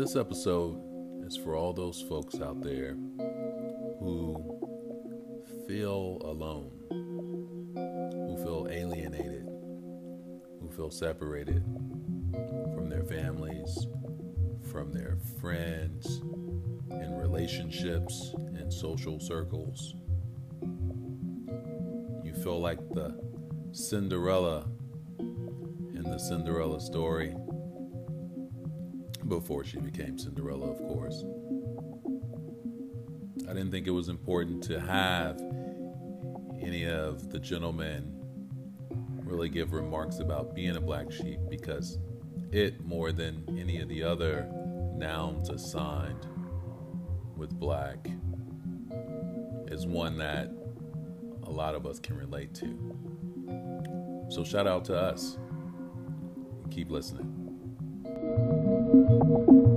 This episode is for all those folks out there who feel alone, who feel alienated, who feel separated from their families, from their friends, in relationships, in social circles. You feel like the Cinderella in the Cinderella story before she became Cinderella, of course. I didn't think it was important to have any of the gentlemen really give remarks about being a black sheep because it, more than any of the other nouns assigned with black, is one that a lot of us can relate to. So, shout out to us. Keep listening thank you